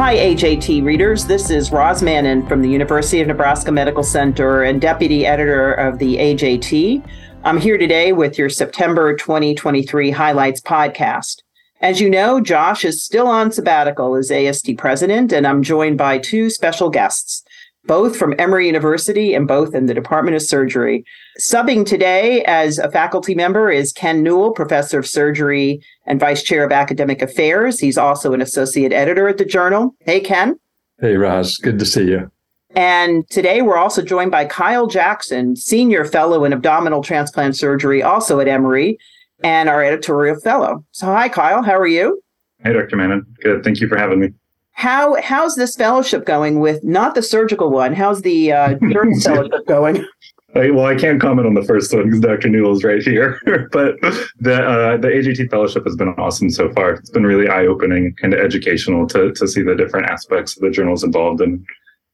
Hi, AJT readers. This is Roz Mannon from the University of Nebraska Medical Center and Deputy Editor of the AJT. I'm here today with your September 2023 Highlights podcast. As you know, Josh is still on sabbatical as AST president, and I'm joined by two special guests, both from Emory University and both in the Department of Surgery. Subbing today as a faculty member is Ken Newell, professor of surgery and vice chair of academic affairs. He's also an associate editor at the journal. Hey, Ken. Hey, Roz. Good to see you. And today we're also joined by Kyle Jackson, senior fellow in abdominal transplant surgery, also at Emory and our editorial fellow. So, hi, Kyle. How are you? Hey, Dr. Mannon. Good. Thank you for having me. How how's this fellowship going with not the surgical one? How's the uh, fellowship going? I, well, I can't comment on the first one because Dr. Newell's right here. but the uh, the AJT fellowship has been awesome so far. It's been really eye opening, kind of educational to to see the different aspects of the journals involved and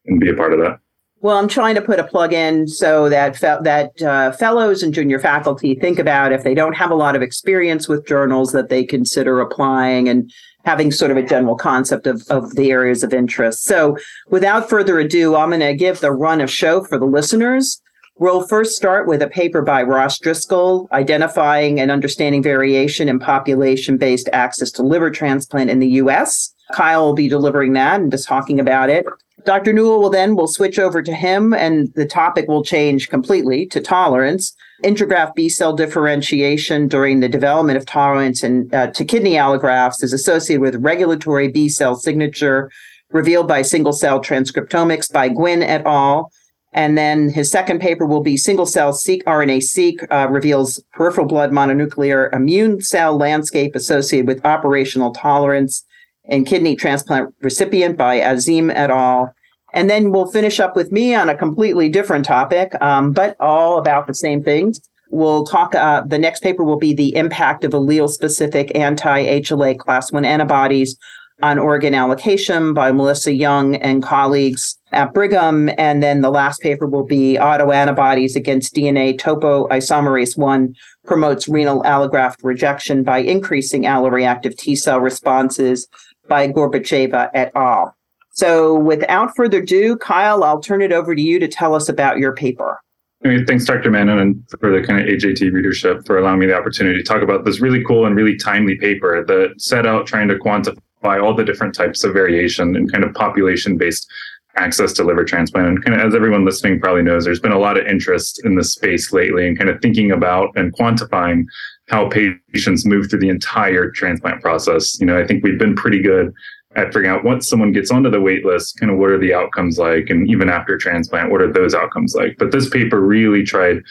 and be a part of that. Well, I'm trying to put a plug in so that fe- that uh, fellows and junior faculty think about if they don't have a lot of experience with journals that they consider applying and having sort of a general concept of, of the areas of interest. So, without further ado, I'm going to give the run of show for the listeners. We'll first start with a paper by Ross Driscoll identifying and understanding variation in population based access to liver transplant in the US. Kyle will be delivering that and just talking about it. Dr. Newell will then we'll switch over to him and the topic will change completely to tolerance. Intragraft B cell differentiation during the development of tolerance and uh, to kidney allografts is associated with regulatory B cell signature revealed by single cell transcriptomics by Gwynn et al. And then his second paper will be single cell seq RNA seq uh, reveals peripheral blood mononuclear immune cell landscape associated with operational tolerance in kidney transplant recipient by Azim et al. And then we'll finish up with me on a completely different topic, um, but all about the same things. We'll talk, uh, the next paper will be the impact of allele specific anti HLA class 1 antibodies on organ allocation by Melissa Yeung and colleagues at Brigham. And then the last paper will be autoantibodies against DNA topoisomerase 1 promotes renal allograft rejection by increasing alloreactive T cell responses by Gorbacheva et al. So without further ado, Kyle, I'll turn it over to you to tell us about your paper. Thanks, Dr. Mannon, and for the kind of AJT readership for allowing me the opportunity to talk about this really cool and really timely paper that set out trying to quantify all the different types of variation and kind of population based access to liver transplant. And kind of as everyone listening probably knows, there's been a lot of interest in this space lately and kind of thinking about and quantifying how patients move through the entire transplant process. You know, I think we've been pretty good at figuring out once someone gets onto the wait list, kind of what are the outcomes like, and even after transplant, what are those outcomes like? But this paper really tried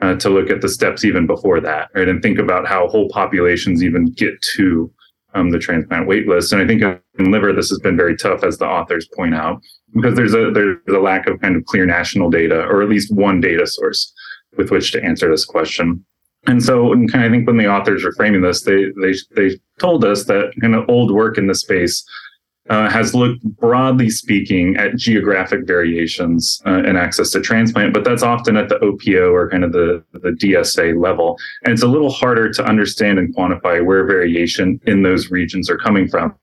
uh, to look at the steps even before that, right, and think about how whole populations even get to um, the transplant wait list. And I think in liver, this has been very tough, as the authors point out, because there's a there's a lack of kind of clear national data, or at least one data source with which to answer this question. And so, and kind of I think when the authors are framing this, they they they told us that kind of old work in the space uh, has looked broadly speaking at geographic variations uh, in access to transplant, but that's often at the OPO or kind of the, the DSA level. And it's a little harder to understand and quantify where variation in those regions are coming from.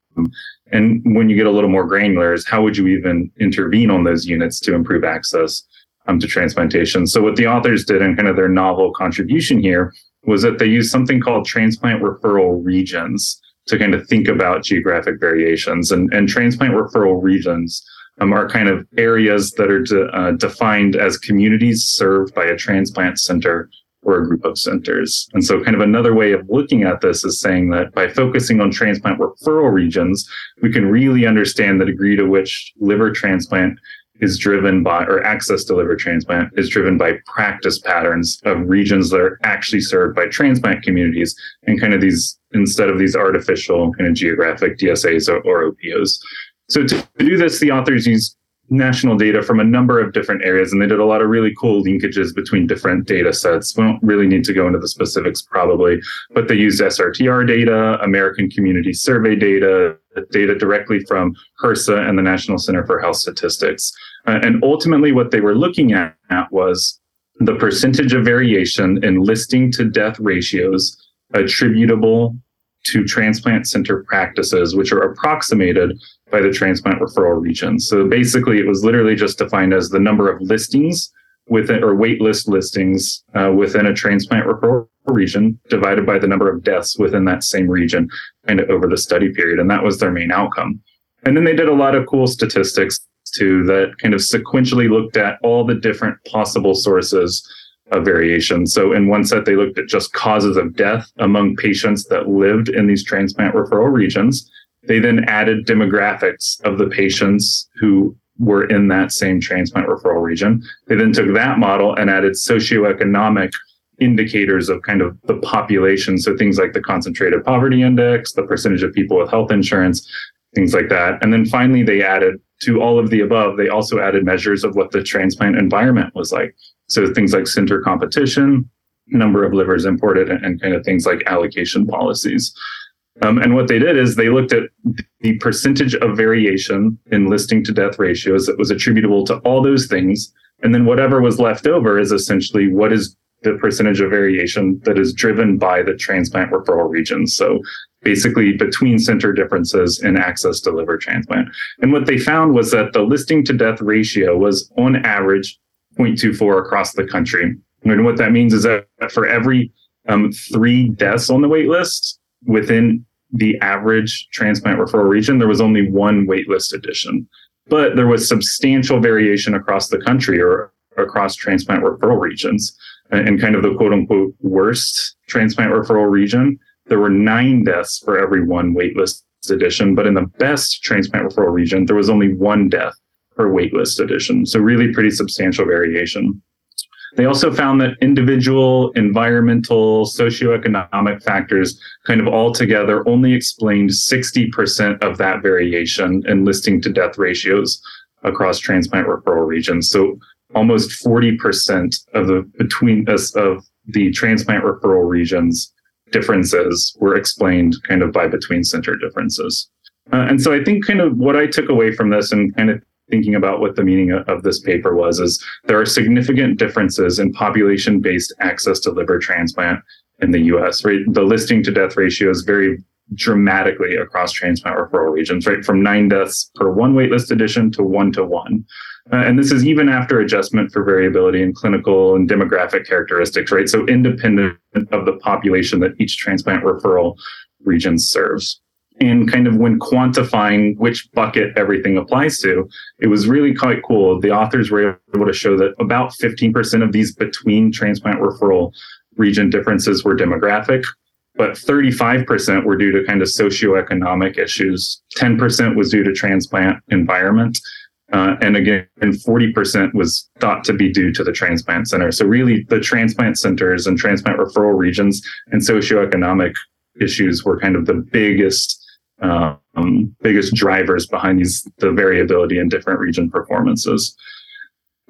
And when you get a little more granular, is how would you even intervene on those units to improve access um, to transplantation? So what the authors did and kind of their novel contribution here was that they used something called transplant referral regions to kind of think about geographic variations and, and transplant referral regions um, are kind of areas that are de, uh, defined as communities served by a transplant center or a group of centers. And so kind of another way of looking at this is saying that by focusing on transplant referral regions, we can really understand the degree to which liver transplant is driven by, or access to liver transplant is driven by practice patterns of regions that are actually served by transplant communities and kind of these, instead of these artificial kind of geographic DSAs or, or OPOs. So to do this, the authors used national data from a number of different areas, and they did a lot of really cool linkages between different data sets. We don't really need to go into the specifics probably, but they used SRTR data, American Community Survey data, data directly from HRSA and the National Center for Health Statistics. Uh, and ultimately, what they were looking at was the percentage of variation in listing to death ratios attributable to transplant center practices, which are approximated by the transplant referral region. So basically, it was literally just defined as the number of listings within or wait list listings uh, within a transplant referral region divided by the number of deaths within that same region kind of over the study period. And that was their main outcome. And then they did a lot of cool statistics too that kind of sequentially looked at all the different possible sources of variation. So in one set, they looked at just causes of death among patients that lived in these transplant referral regions. They then added demographics of the patients who were in that same transplant referral region. They then took that model and added socioeconomic indicators of kind of the population. So things like the concentrated poverty index, the percentage of people with health insurance, things like that. And then finally, they added to all of the above, they also added measures of what the transplant environment was like. So things like center competition, number of livers imported, and kind of things like allocation policies. Um, and what they did is they looked at the percentage of variation in listing to death ratios that was attributable to all those things. And then whatever was left over is essentially what is the percentage of variation that is driven by the transplant referral regions. So basically between center differences in access to liver transplant. And what they found was that the listing to death ratio was on average 0.24 across the country. And what that means is that for every um, three deaths on the wait list, within the average transplant referral region, there was only one waitlist addition. But there was substantial variation across the country or across transplant referral regions. And kind of the quote unquote worst transplant referral region, there were nine deaths for every one waitlist addition. But in the best transplant referral region, there was only one death per waitlist addition. So really pretty substantial variation. They also found that individual, environmental, socioeconomic factors kind of all together only explained 60% of that variation in listing to death ratios across transplant referral regions. So almost 40% of the between us of the transplant referral regions differences were explained kind of by between center differences. Uh, and so I think kind of what I took away from this and kind of thinking about what the meaning of this paper was is there are significant differences in population based access to liver transplant in the US, right? The listing to death ratio is very dramatically across transplant referral regions, right? From nine deaths per one waitlist addition to one to one. Uh, and this is even after adjustment for variability in clinical and demographic characteristics, right? So independent of the population that each transplant referral region serves and kind of when quantifying which bucket everything applies to, it was really quite cool. The authors were able to show that about 15% of these between transplant referral region differences were demographic, but 35% were due to kind of socioeconomic issues. 10% was due to transplant environment. Uh, and again, 40% was thought to be due to the transplant center. So really the transplant centers and transplant referral regions and socioeconomic issues were kind of the biggest um, biggest drivers behind these the variability in different region performances.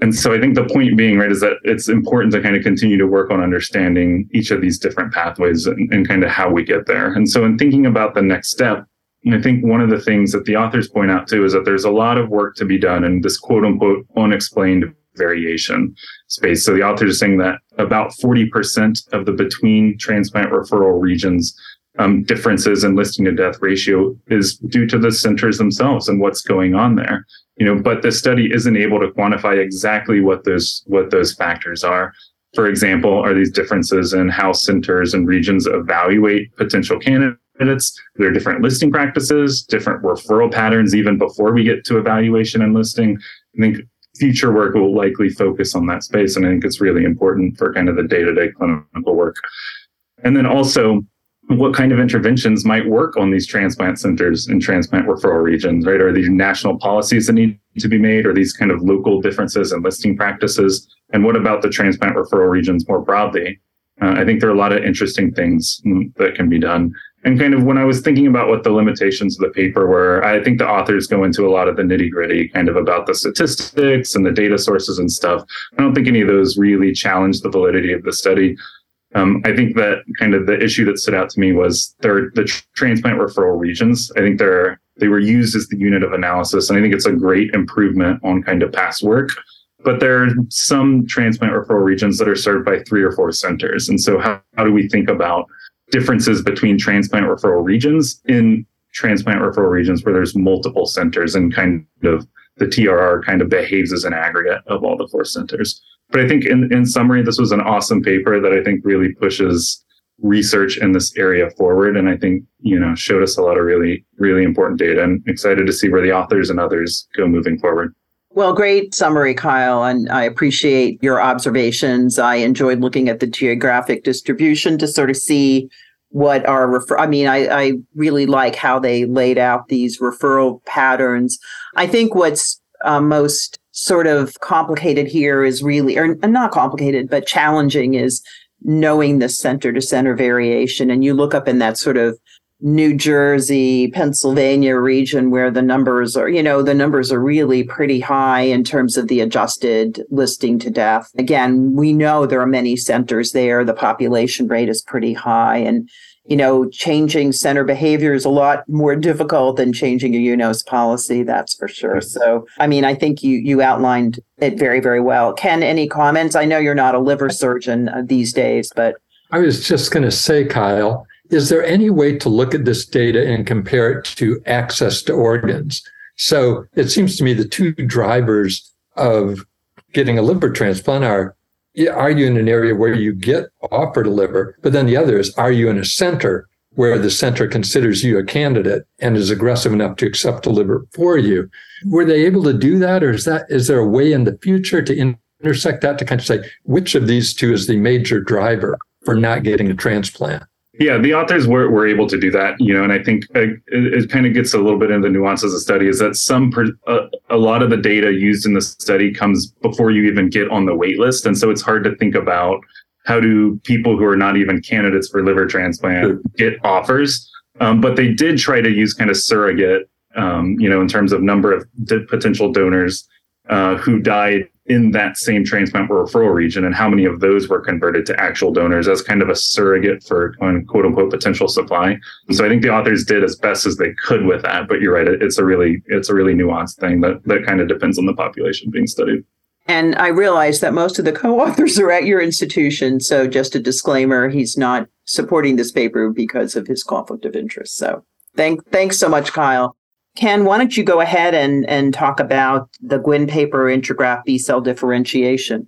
And so I think the point being, right, is that it's important to kind of continue to work on understanding each of these different pathways and, and kind of how we get there. And so in thinking about the next step, I think one of the things that the authors point out too is that there's a lot of work to be done in this quote unquote unexplained variation space. So the authors are saying that about 40% of the between transplant referral regions um, differences in listing to death ratio is due to the centers themselves and what's going on there. You know, but the study isn't able to quantify exactly what those what those factors are. For example, are these differences in how centers and regions evaluate potential candidates? There are different listing practices, different referral patterns, even before we get to evaluation and listing. I think future work will likely focus on that space. And I think it's really important for kind of the day to day clinical work. And then also, what kind of interventions might work on these transplant centers and transplant referral regions, right? Are these national policies that need to be made? Or these kind of local differences in listing practices? And what about the transplant referral regions more broadly? Uh, I think there are a lot of interesting things that can be done. And kind of when I was thinking about what the limitations of the paper were, I think the authors go into a lot of the nitty gritty kind of about the statistics and the data sources and stuff. I don't think any of those really challenge the validity of the study. Um, I think that kind of the issue that stood out to me was their the transplant referral regions. I think they're they were used as the unit of analysis, and I think it's a great improvement on kind of past work. But there are some transplant referral regions that are served by three or four centers, and so how, how do we think about differences between transplant referral regions in transplant referral regions where there's multiple centers and kind of the TRR kind of behaves as an aggregate of all the four centers. But I think in, in summary, this was an awesome paper that I think really pushes research in this area forward. And I think, you know, showed us a lot of really, really important data and excited to see where the authors and others go moving forward. Well, great summary, Kyle, and I appreciate your observations. I enjoyed looking at the geographic distribution to sort of see what are refer I mean, I, I really like how they laid out these referral patterns. I think what's uh, most sort of complicated here is really, or not complicated, but challenging is knowing the center to center variation. And you look up in that sort of New Jersey, Pennsylvania region where the numbers are, you know, the numbers are really pretty high in terms of the adjusted listing to death. Again, we know there are many centers there. The population rate is pretty high. And you know, changing center behavior is a lot more difficult than changing a UNOS policy, that's for sure. So, I mean, I think you you outlined it very, very well. Ken, any comments? I know you're not a liver surgeon uh, these days, but I was just going to say, Kyle, is there any way to look at this data and compare it to access to organs? So it seems to me the two drivers of getting a liver transplant are are you in an area where you get offered a liver? But then the other is, are you in a center where the center considers you a candidate and is aggressive enough to accept a liver for you? Were they able to do that? Or is that, is there a way in the future to intersect that to kind of say which of these two is the major driver for not getting a transplant? Yeah, the authors were, were able to do that, you know, and I think uh, it, it, kind of gets a little bit into the nuances of the study is that some, uh, a lot of the data used in the study comes before you even get on the wait list. And so it's hard to think about how do people who are not even candidates for liver transplant get offers. Um, but they did try to use kind of surrogate, um, you know, in terms of number of potential donors uh, who died in that same transplant referral region and how many of those were converted to actual donors as kind of a surrogate for quote unquote potential supply. And so I think the authors did as best as they could with that. But you're right, it's a really it's a really nuanced thing that that kind of depends on the population being studied. And I realize that most of the co-authors are at your institution. So just a disclaimer, he's not supporting this paper because of his conflict of interest. So thank thanks so much, Kyle. Ken, why don't you go ahead and, and talk about the Gwynn paper, intragraft B cell differentiation?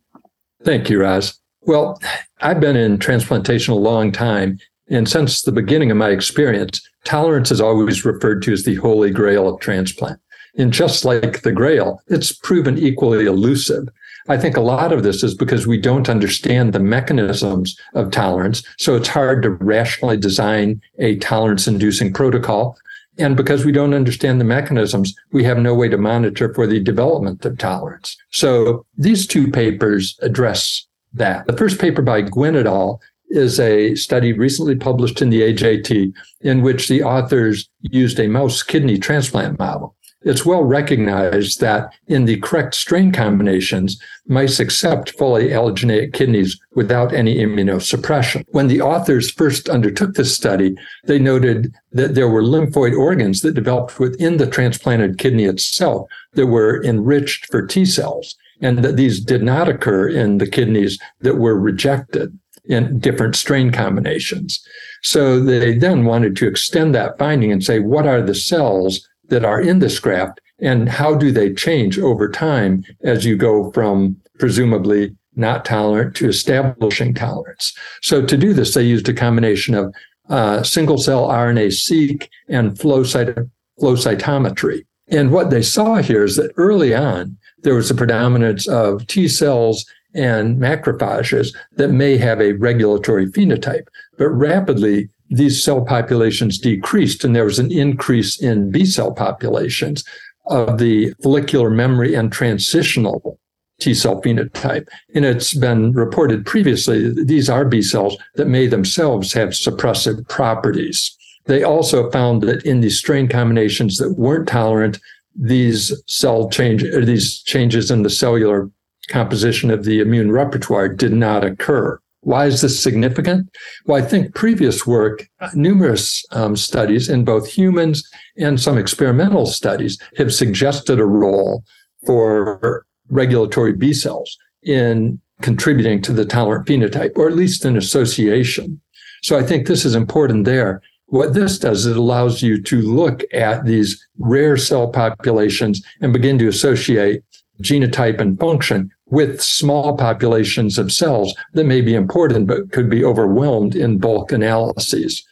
Thank you, Roz. Well, I've been in transplantation a long time. And since the beginning of my experience, tolerance is always referred to as the holy grail of transplant. And just like the grail, it's proven equally elusive. I think a lot of this is because we don't understand the mechanisms of tolerance. So it's hard to rationally design a tolerance inducing protocol and because we don't understand the mechanisms, we have no way to monitor for the development of tolerance. So these two papers address that. The first paper by Gwynn et al. is a study recently published in the AJT in which the authors used a mouse kidney transplant model it's well recognized that in the correct strain combinations, mice accept fully allogeneic kidneys without any immunosuppression. When the authors first undertook this study, they noted that there were lymphoid organs that developed within the transplanted kidney itself that were enriched for T cells, and that these did not occur in the kidneys that were rejected in different strain combinations. So they then wanted to extend that finding and say, what are the cells that are in this graft and how do they change over time as you go from presumably not tolerant to establishing tolerance. So to do this, they used a combination of uh, single cell RNA seq and flow, cyto- flow cytometry. And what they saw here is that early on, there was a predominance of T cells and macrophages that may have a regulatory phenotype. But rapidly, these cell populations decreased and there was an increase in B cell populations of the follicular memory and transitional T cell phenotype. And it's been reported previously that these are B cells that may themselves have suppressive properties. They also found that in these strain combinations that weren't tolerant, these cell change, these changes in the cellular composition of the immune repertoire did not occur. Why is this significant? Well, I think previous work, numerous um, studies in both humans and some experimental studies have suggested a role for regulatory B cells in contributing to the tolerant phenotype, or at least an association. So I think this is important there. What this does, it allows you to look at these rare cell populations and begin to associate genotype and function with small populations of cells that may be important, but could be overwhelmed in bulk analyses.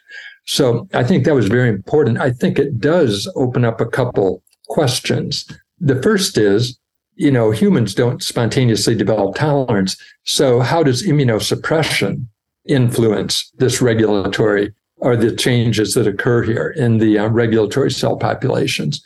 So I think that was very important. I think it does open up a couple questions. The first is, you know, humans don't spontaneously develop tolerance. So how does immunosuppression influence this regulatory or the changes that occur here in the uh, regulatory cell populations?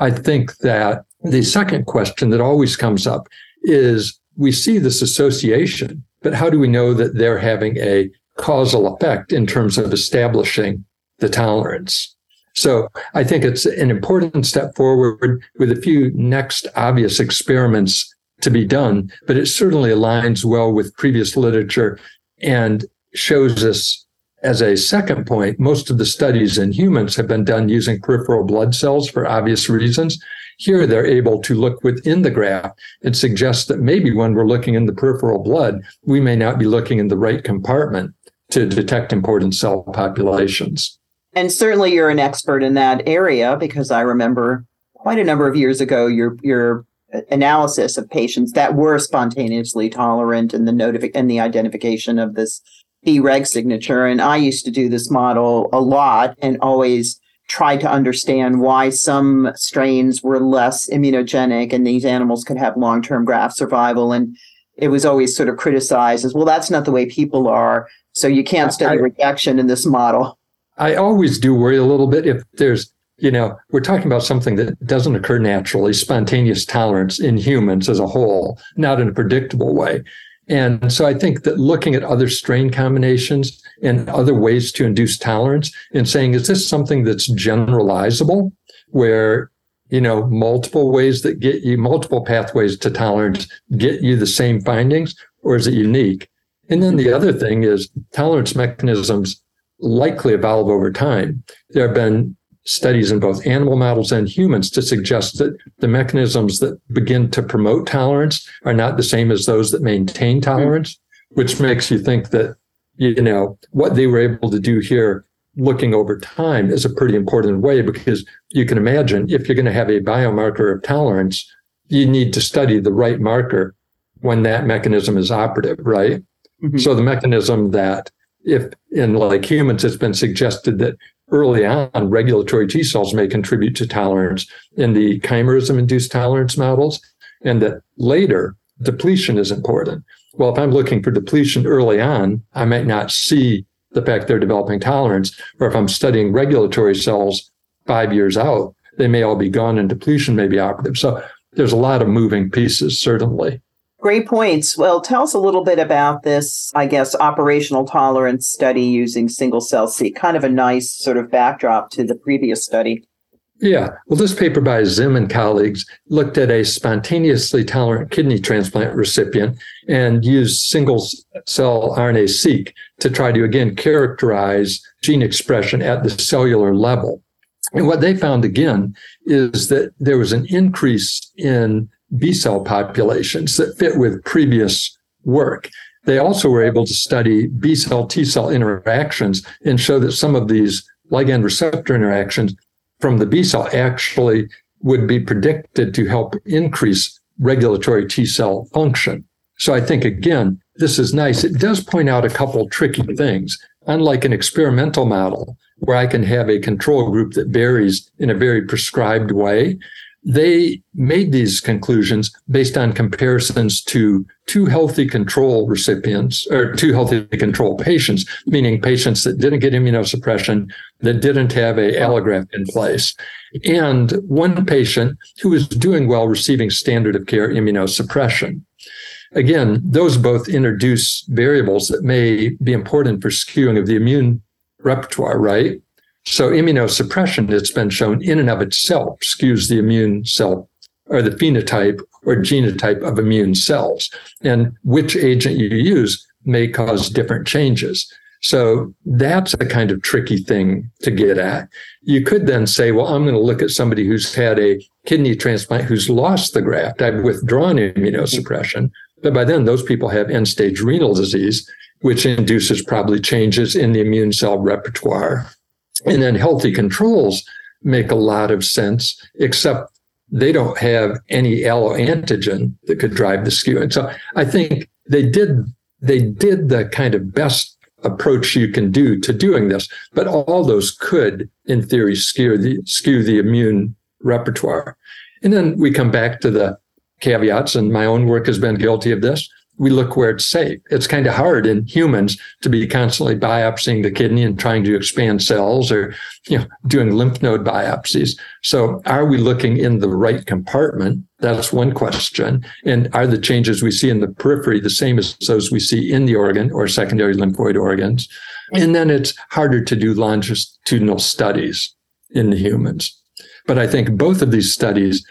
I think that the second question that always comes up is we see this association, but how do we know that they're having a causal effect in terms of establishing the tolerance? So I think it's an important step forward with a few next obvious experiments to be done, but it certainly aligns well with previous literature and shows us as a second point, most of the studies in humans have been done using peripheral blood cells for obvious reasons. Here, they're able to look within the graft and suggest that maybe when we're looking in the peripheral blood, we may not be looking in the right compartment to detect important cell populations. And certainly you're an expert in that area because I remember quite a number of years ago your your analysis of patients that were spontaneously tolerant and the notifi- and the identification of this B-reg signature. And I used to do this model a lot and always tried to understand why some strains were less immunogenic and these animals could have long-term graft survival. And it was always sort of criticized as, well, that's not the way people are. So you can't study I, rejection in this model. I always do worry a little bit if there's, you know, we're talking about something that doesn't occur naturally, spontaneous tolerance in humans as a whole, not in a predictable way. And so I think that looking at other strain combinations and other ways to induce tolerance and saying, is this something that's generalizable where, you know, multiple ways that get you multiple pathways to tolerance get you the same findings or is it unique? And then the other thing is tolerance mechanisms likely evolve over time. There have been studies in both animal models and humans to suggest that the mechanisms that begin to promote tolerance are not the same as those that maintain tolerance, which makes you think that, you know, what they were able to do here looking over time is a pretty important way because you can imagine if you're going to have a biomarker of tolerance, you need to study the right marker when that mechanism is operative, right? Mm-hmm. So the mechanism that if in like humans, it's been suggested that early on, regulatory T cells may contribute to tolerance in the chimerism induced tolerance models, and that later depletion is important. Well, if I'm looking for depletion early on, I might not see the fact they're developing tolerance. Or if I'm studying regulatory cells five years out, they may all be gone and depletion may be operative. So there's a lot of moving pieces, certainly. Great points. Well, tell us a little bit about this, I guess, operational tolerance study using single cell seq, kind of a nice sort of backdrop to the previous study. Yeah. Well, this paper by Azim and colleagues looked at a spontaneously tolerant kidney transplant recipient and used single cell RNA seq to try to again characterize gene expression at the cellular level. And what they found again is that there was an increase in B cell populations that fit with previous work. They also were able to study B cell T cell interactions and show that some of these ligand receptor interactions from the B cell actually would be predicted to help increase regulatory T cell function. So I think again, this is nice. It does point out a couple tricky things. Unlike an experimental model where I can have a control group that varies in a very prescribed way, they made these conclusions based on comparisons to two healthy control recipients or two healthy control patients, meaning patients that didn't get immunosuppression, that didn't have a allograft in place, and one patient who was doing well receiving standard of care immunosuppression. Again, those both introduce variables that may be important for skewing of the immune repertoire, right? So immunosuppression, it's been shown in and of itself skews the immune cell or the phenotype or genotype of immune cells. And which agent you use may cause different changes. So that's a kind of tricky thing to get at. You could then say, well, I'm going to look at somebody who's had a kidney transplant who's lost the graft. I've withdrawn immunosuppression. But by then, those people have end stage renal disease, which induces probably changes in the immune cell repertoire And then healthy controls make a lot of sense, except they don't have any alloantigen that could drive the skew. And so I think they did they did the kind of best approach you can do to doing this, but all those could, in theory, skew the skew the immune repertoire. And then we come back to the caveats, and my own work has been guilty of this we look where it's safe. It's kind of hard in humans to be constantly biopsying the kidney and trying to expand cells or, you know, doing lymph node biopsies. So are we looking in the right compartment? That's one question. And are the changes we see in the periphery the same as those we see in the organ or secondary lymphoid organs? And then it's harder to do longitudinal studies in the humans. But I think both of these studies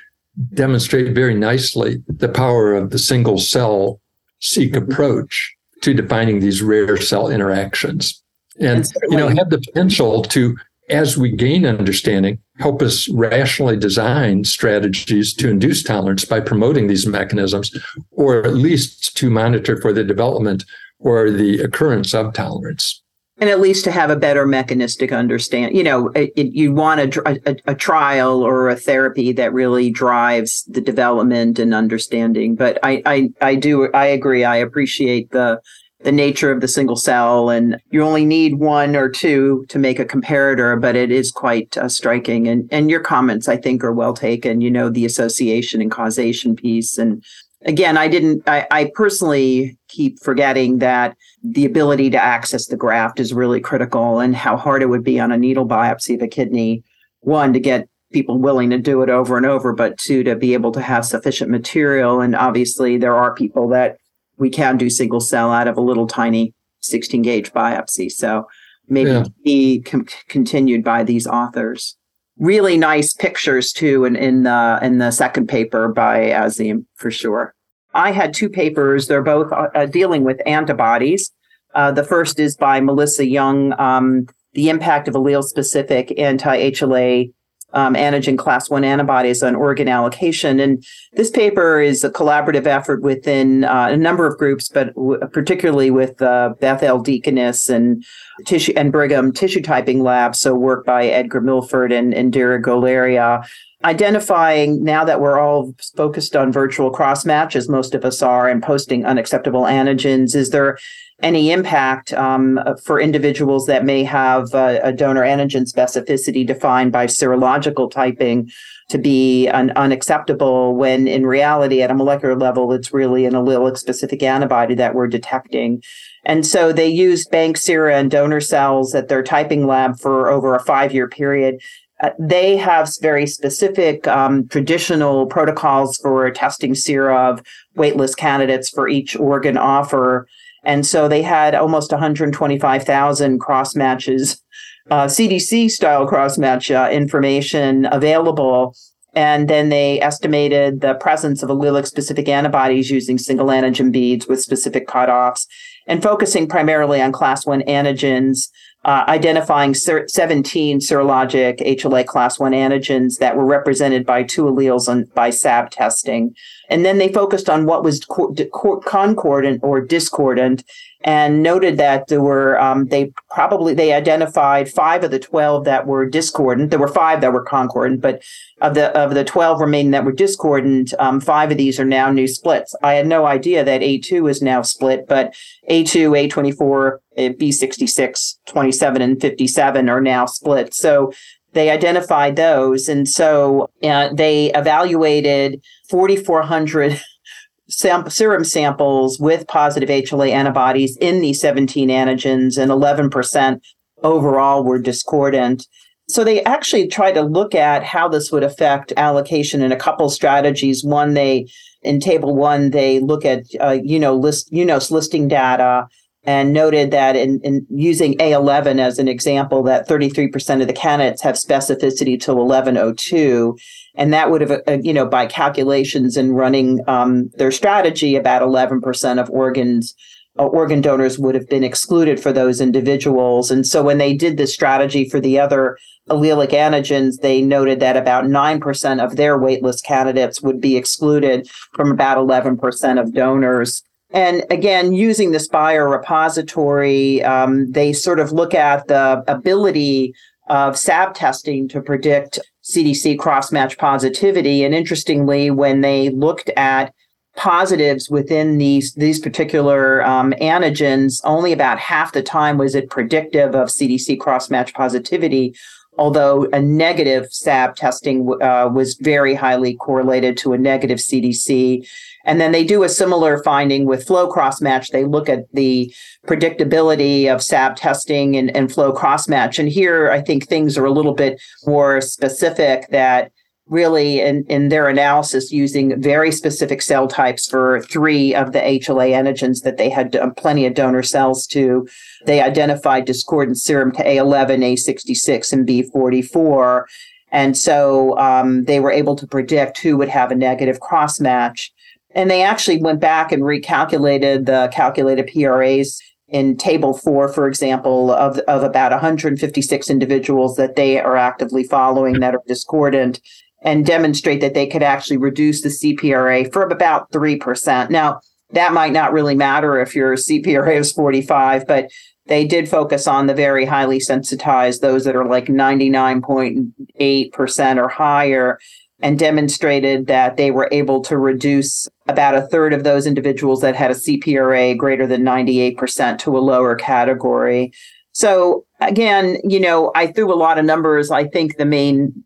demonstrate very nicely the power of the single cell seq approach to defining these rare cell interactions. And you know have the potential to as we gain understanding help us rationally design strategies to induce tolerance by promoting these mechanisms or at least to monitor for the development or the occurrence of tolerance and at least to have a better mechanistic understand you know it, you want a, a, a, trial or a therapy that really drives the development and understanding. But I, I i do i agree. I appreciate the the nature of the single cell and you only need one or two to make a comparator but it is quite uh, striking. And and your comments i think are well taken you know the association and causation piece and again i didn't I, I personally keep forgetting that the ability to access the graft is really critical and how hard it would be on a needle biopsy of a kidney. One to get people willing to do it over and over but two to be able to have sufficient material. And obviously there are people that we can do single cell out of a little tiny 16 gauge biopsy. So maybe yeah. be com- continued by these authors really nice pictures too in, in the in the second paper by Azim for sure I had two papers. They're both uh, uh, dealing with antibodies. Uh, the first is by Melissa Yeung, um, The Impact of Allele Specific Anti HLA um, Antigen Class 1 Antibodies on Organ Allocation. And this paper is a collaborative effort within uh, a number of groups, but w- particularly with uh, Beth Israel Deaconess and tissue and Brigham Tissue Typing Lab. So, work by Edgar Milford and, and Indira Guleria identifying now that we're all focused on virtual cross match, as most of us are, and posting unacceptable antigens, is there any impact um, for individuals that may have a donor antigen specificity defined by serological typing to be un- unacceptable when in reality at a molecular level it's really an allelic specific antibody that we're detecting and so they used bank sera and donor cells at their typing lab for over a five year period uh, they have very specific um, traditional protocols for testing sera of waitlist candidates for each organ offer. And so they had almost 125,000 cross matches, uh, CDC style cross match uh, information available. And then they estimated the presence of allelic specific antibodies using single antigen beads with specific cutoffs and focusing primarily on class one antigens uh, identifying 17 serologic HLA class 1 antigens that were represented by two alleles on, by SAB testing. And then they focused on what was co- co- concordant or discordant and noted that there were, um, they probably, they identified five of the 12 that were discordant. There were five that were concordant, but of the, of the 12 remaining that were discordant, um, five of these are now new splits. I had no idea that A2 is now split, but A2, A24, B66, 27, and 57 are now split. So they identified those. And so uh, they evaluated 4,400 sam- serum samples with positive HLA antibodies in these 17 antigens, and 11% overall were discordant. So they actually tried to look at how this would affect allocation in a couple strategies. One, they in table one, they look at uh, you know list UNOS listing data and noted that in, in using A11 as an example, that 33% of the candidates have specificity to 1102. And that would have, uh, you know, by calculations and running um, their strategy, about 11% of organs, uh, organ donors would have been excluded for those individuals. And so when they did this strategy for the other allelic antigens, they noted that about 9% of their waitlist candidates would be excluded from about 11% of donors. And again, using this biorepository, um, they sort of look at the ability of SAB testing to predict CDC cross-match positivity. And interestingly, when they looked at positives within these these particular um, antigens, only about half the time was it predictive of CDC cross-match positivity. Although a negative SAB testing uh, was very highly correlated to a negative CDC. And then they do a similar finding with flow cross match. They look at the predictability of SAB testing and, and flow cross match. And here I think things are a little bit more specific that really in, in their analysis using very specific cell types for three of the HLA antigens that they had plenty of donor cells to. They identified discordant serum to A11, A66, and B44. And so um, they were able to predict who would have a negative cross match. And they actually went back and recalculated the calculated PRAs in table four, for example, of, of about 156 individuals that they are actively following that are discordant and demonstrate that they could actually reduce the CPRA for about 3%. Now, that might not really matter if your CPRA is 45, but they did focus on the very highly sensitized, those that are like 99.8% or higher and demonstrated that they were able to reduce about a third of those individuals that had a CPRA greater than 98% to a lower category. So again, you know, I threw a lot of numbers. I think the main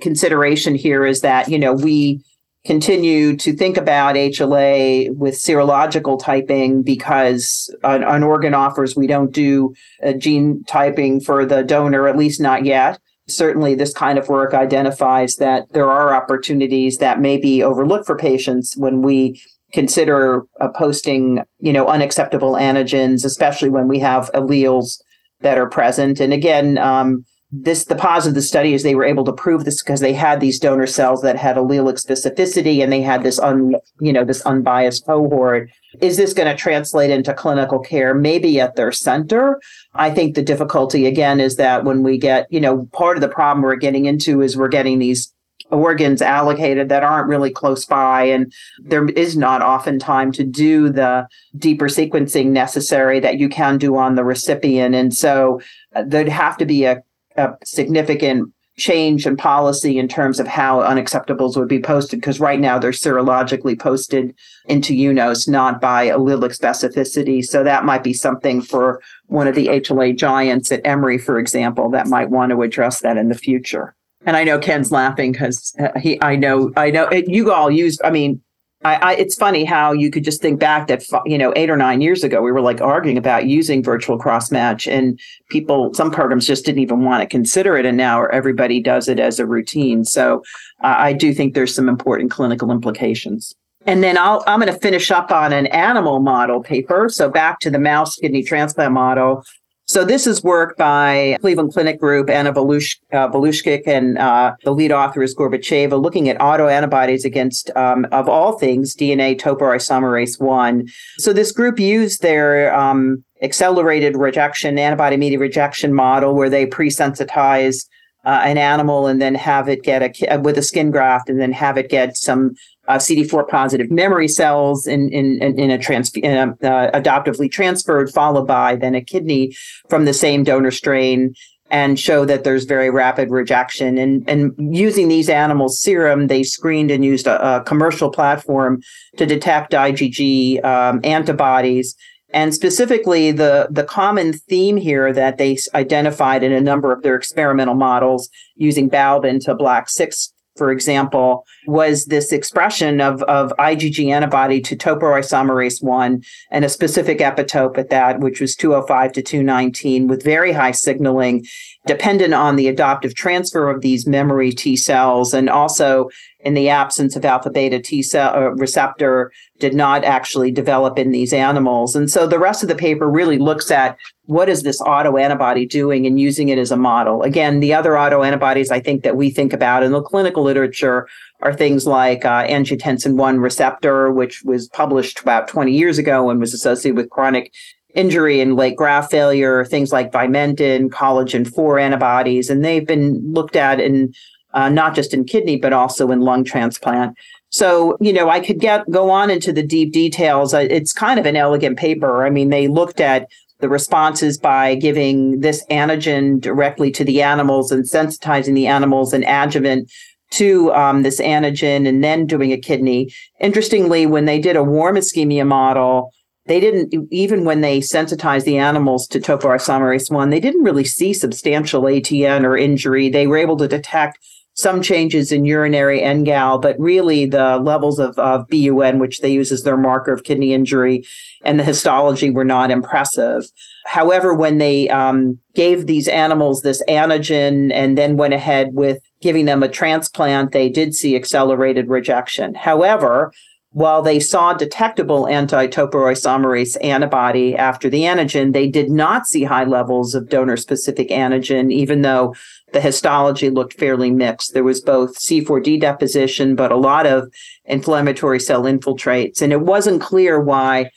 consideration here is that, you know, we continue to think about HLA with serological typing because on, on organ offers, we don't do gene typing for the donor, at least not yet certainly this kind of work identifies that there are opportunities that may be overlooked for patients when we consider uh, posting, you know, unacceptable antigens, especially when we have alleles that are present. And again, um, this the positive of the study is they were able to prove this because they had these donor cells that had allelic specificity and they had this un you know this unbiased cohort is this going to translate into clinical care maybe at their center i think the difficulty again is that when we get you know part of the problem we're getting into is we're getting these organs allocated that aren't really close by and there is not often time to do the deeper sequencing necessary that you can do on the recipient. And so uh, there'd have to be a a significant change in policy in terms of how unacceptables would be posted because right now they're serologically posted into UNOS, not by allelic specificity. So that might be something for one of the HLA giants at Emory, for example, that might want to address that in the future. And I know Ken's laughing because uh, he, I know, I know it, you all use, I mean, I, I, it's funny how you could just think back that you know eight or nine years ago we were like arguing about using virtual cross match and people some programs just didn't even want to consider it and now everybody does it as a routine. So uh, i do think there's some important clinical implications. And then I'll, i'm going to finish up on an animal model paper. So back to the mouse kidney transplant model so this is work by Cleveland Clinic Group, Anna Valujskikh, uh, and uh, the lead author is Gorbacheva, looking at autoantibodies against, um, of all things, DNA topoisomerase 1. So this group used their um, accelerated rejection, antibody-mediated rejection model where they pre-sensitize uh, an animal and then have it get a with a skin graft and then have it get some uh, CD4 positive memory cells in in in a trans in a, uh, adoptively transferred, followed by then a kidney from the same donor strain, and show that there's very rapid rejection. And and using these animals' serum, they screened and used a, a commercial platform to detect IgG um, antibodies. And specifically, the, the common theme here that they identified in a number of their experimental models using Balbin to Black 6 for example, was this expression of, of IgG antibody to topoisomerase 1 and a specific epitope at that, which was 205 to 219, with very high signaling, dependent on the adoptive transfer of these memory T cells and also in the absence of alpha beta T cell uh, receptor did not actually develop in these animals. And so the rest of the paper really looks at what is this autoantibody doing and using it as a model. Again, the other autoantibodies I think that we think about in the clinical literature are things like uh, angiotensin 1 receptor, which was published about 20 years ago and was associated with chronic injury and late graft failure, things like Vimentin, collagen 4 antibodies, and they've been looked at in uh, not just in kidney, but also in lung transplant. So, you know, I could get go on into the deep details. It's kind of an elegant paper. I mean, they looked at the responses by giving this antigen directly to the animals and sensitizing the animals and adjuvant to um, this antigen and then doing a kidney. Interestingly, when they did a warm ischemia model, they didn't even when they sensitized the animals to topoisomerase 1 they didn't really see substantial atn or injury they were able to detect some changes in urinary NGAL, but really the levels of, of BUN, which they use as their marker of kidney injury, and the histology were not impressive. However, when they um, gave these animals this antigen and then went ahead with giving them a transplant, they did see accelerated rejection. However, while they saw detectable anti-topoisomerase antibody after the antigen, they did not see high levels of donor-specific antigen, even though the histology looked fairly mixed. There was both C4D deposition, but a lot of inflammatory cell infiltrates. And it wasn't clear why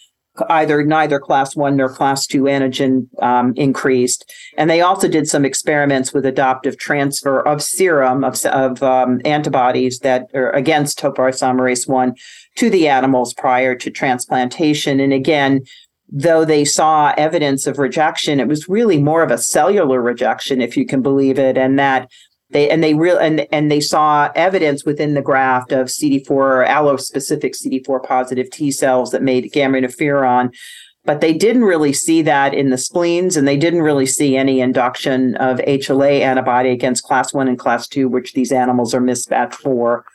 either neither class one nor class two antigen um, increased. And they also did some experiments with adoptive transfer of serum of, of um, antibodies that are against topoisomerase one to the animals prior to transplantation. And again, though they saw evidence of rejection, it was really more of a cellular rejection, if you can believe it, and that they and they real and and they saw evidence within the graft of CD4 allo-specific CD4 positive T cells that made gamma interferon, but they didn't really see that in the spleens, and they didn't really see any induction of HLA antibody against class one and class two, which these animals are mismatched for.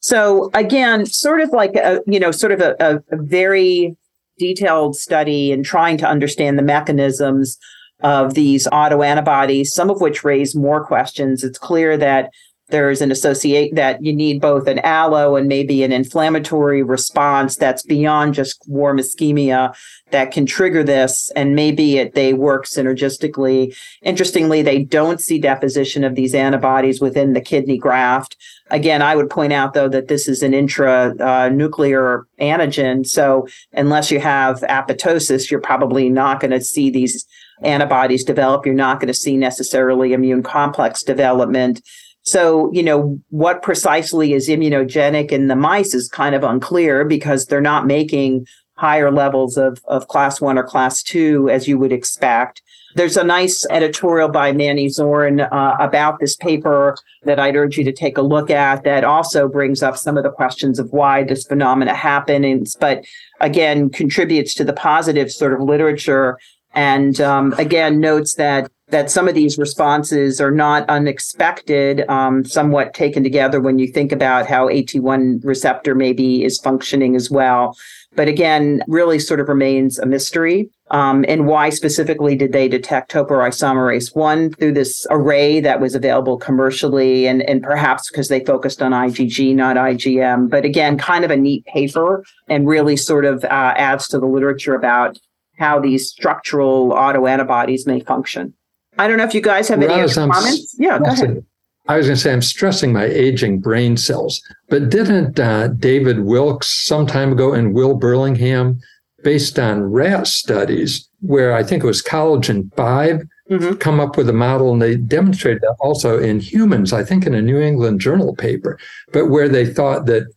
So again, sort of like a you know, sort of a, a very detailed study and trying to understand the mechanisms of these autoantibodies, some of which raise more questions. It's clear that there's an associate that you need both an allo and maybe an inflammatory response that's beyond just warm ischemia that can trigger this and maybe it, they work synergistically interestingly they don't see deposition of these antibodies within the kidney graft again i would point out though that this is an intranuclear uh, antigen so unless you have apoptosis you're probably not going to see these antibodies develop you're not going to see necessarily immune complex development so, you know, what precisely is immunogenic in the mice is kind of unclear because they're not making higher levels of, of class one or class two as you would expect. There's a nice editorial by Manny Zorn uh, about this paper that I'd urge you to take a look at that also brings up some of the questions of why this phenomena happens, but again, contributes to the positive sort of literature and um, again notes that that some of these responses are not unexpected, um, somewhat taken together when you think about how AT1 receptor maybe is functioning as well. But again, really sort of remains a mystery. Um, and why specifically did they detect topoisomerase 1 through this array that was available commercially? And, and perhaps because they focused on IgG, not IgM. But again, kind of a neat paper and really sort of uh, adds to the literature about how these structural autoantibodies may function. I don't know if you guys have any comments. Yeah, go ahead. I was going to say, I'm stressing my aging brain cells, but didn't uh, David Wilkes some time ago and Will Burlingham, based on rat studies, where I think it was collagen 5, mm-hmm. come up with a model and they demonstrated that also in humans, I think in a New England Journal paper, but where they thought that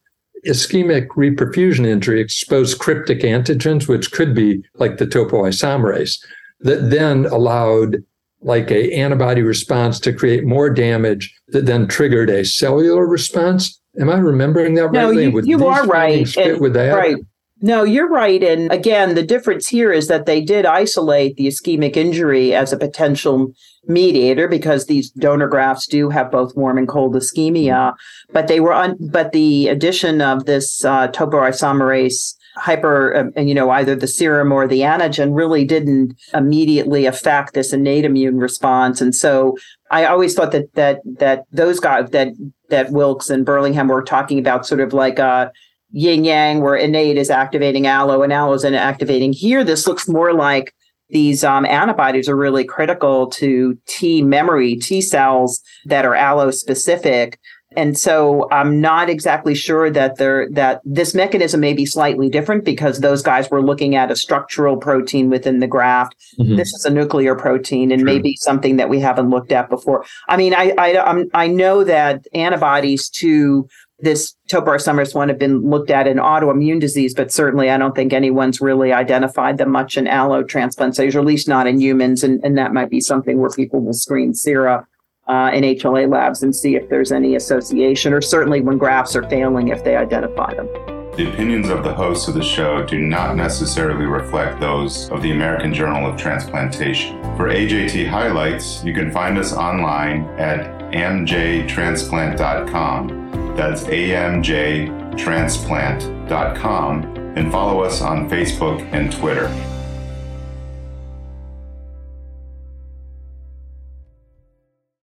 ischemic reperfusion injury exposed cryptic antigens, which could be like the topoisomerase, that then allowed like a antibody response to create more damage that then triggered a cellular response. Am I remembering that no, rightly? You, you are right. With that? Right. No, you're right. And again, the difference here is that they did isolate the ischemic injury as a potential mediator because these donor grafts do have both warm and cold ischemia. But they were on, but the addition of this uh, topoisomerase hyper, uh, you know, either the serum or the antigen really didn't immediately affect this innate immune response. And so I always thought that that that those guys that that Wilkes and Burlingham were talking about sort of like a yin yang, where innate is activating allo and allo is activating. Here, this looks more like these um, antibodies are really critical to T memory T cells that are allo specific and so I'm not exactly sure that there that this mechanism may be slightly different because those guys were looking at a structural protein within the graft. Mm-hmm. This is a nuclear protein and True. maybe something that we haven't looked at before. I mean, I I I'm, I know that antibodies to this topoisomerase 1 have been looked at in autoimmune disease, but certainly I don't think anyone's really identified them much in allo or at least not in humans. And, and that might be something where people will screen sera uh, in HLA labs and see if there's any association, or certainly when grafts are failing, if they identify them. The opinions of the hosts of the show do not necessarily reflect those of the American Journal of Transplantation. For AJT highlights, you can find us online at amjtransplant.com. That's amjtransplant.com and follow us on Facebook and Twitter.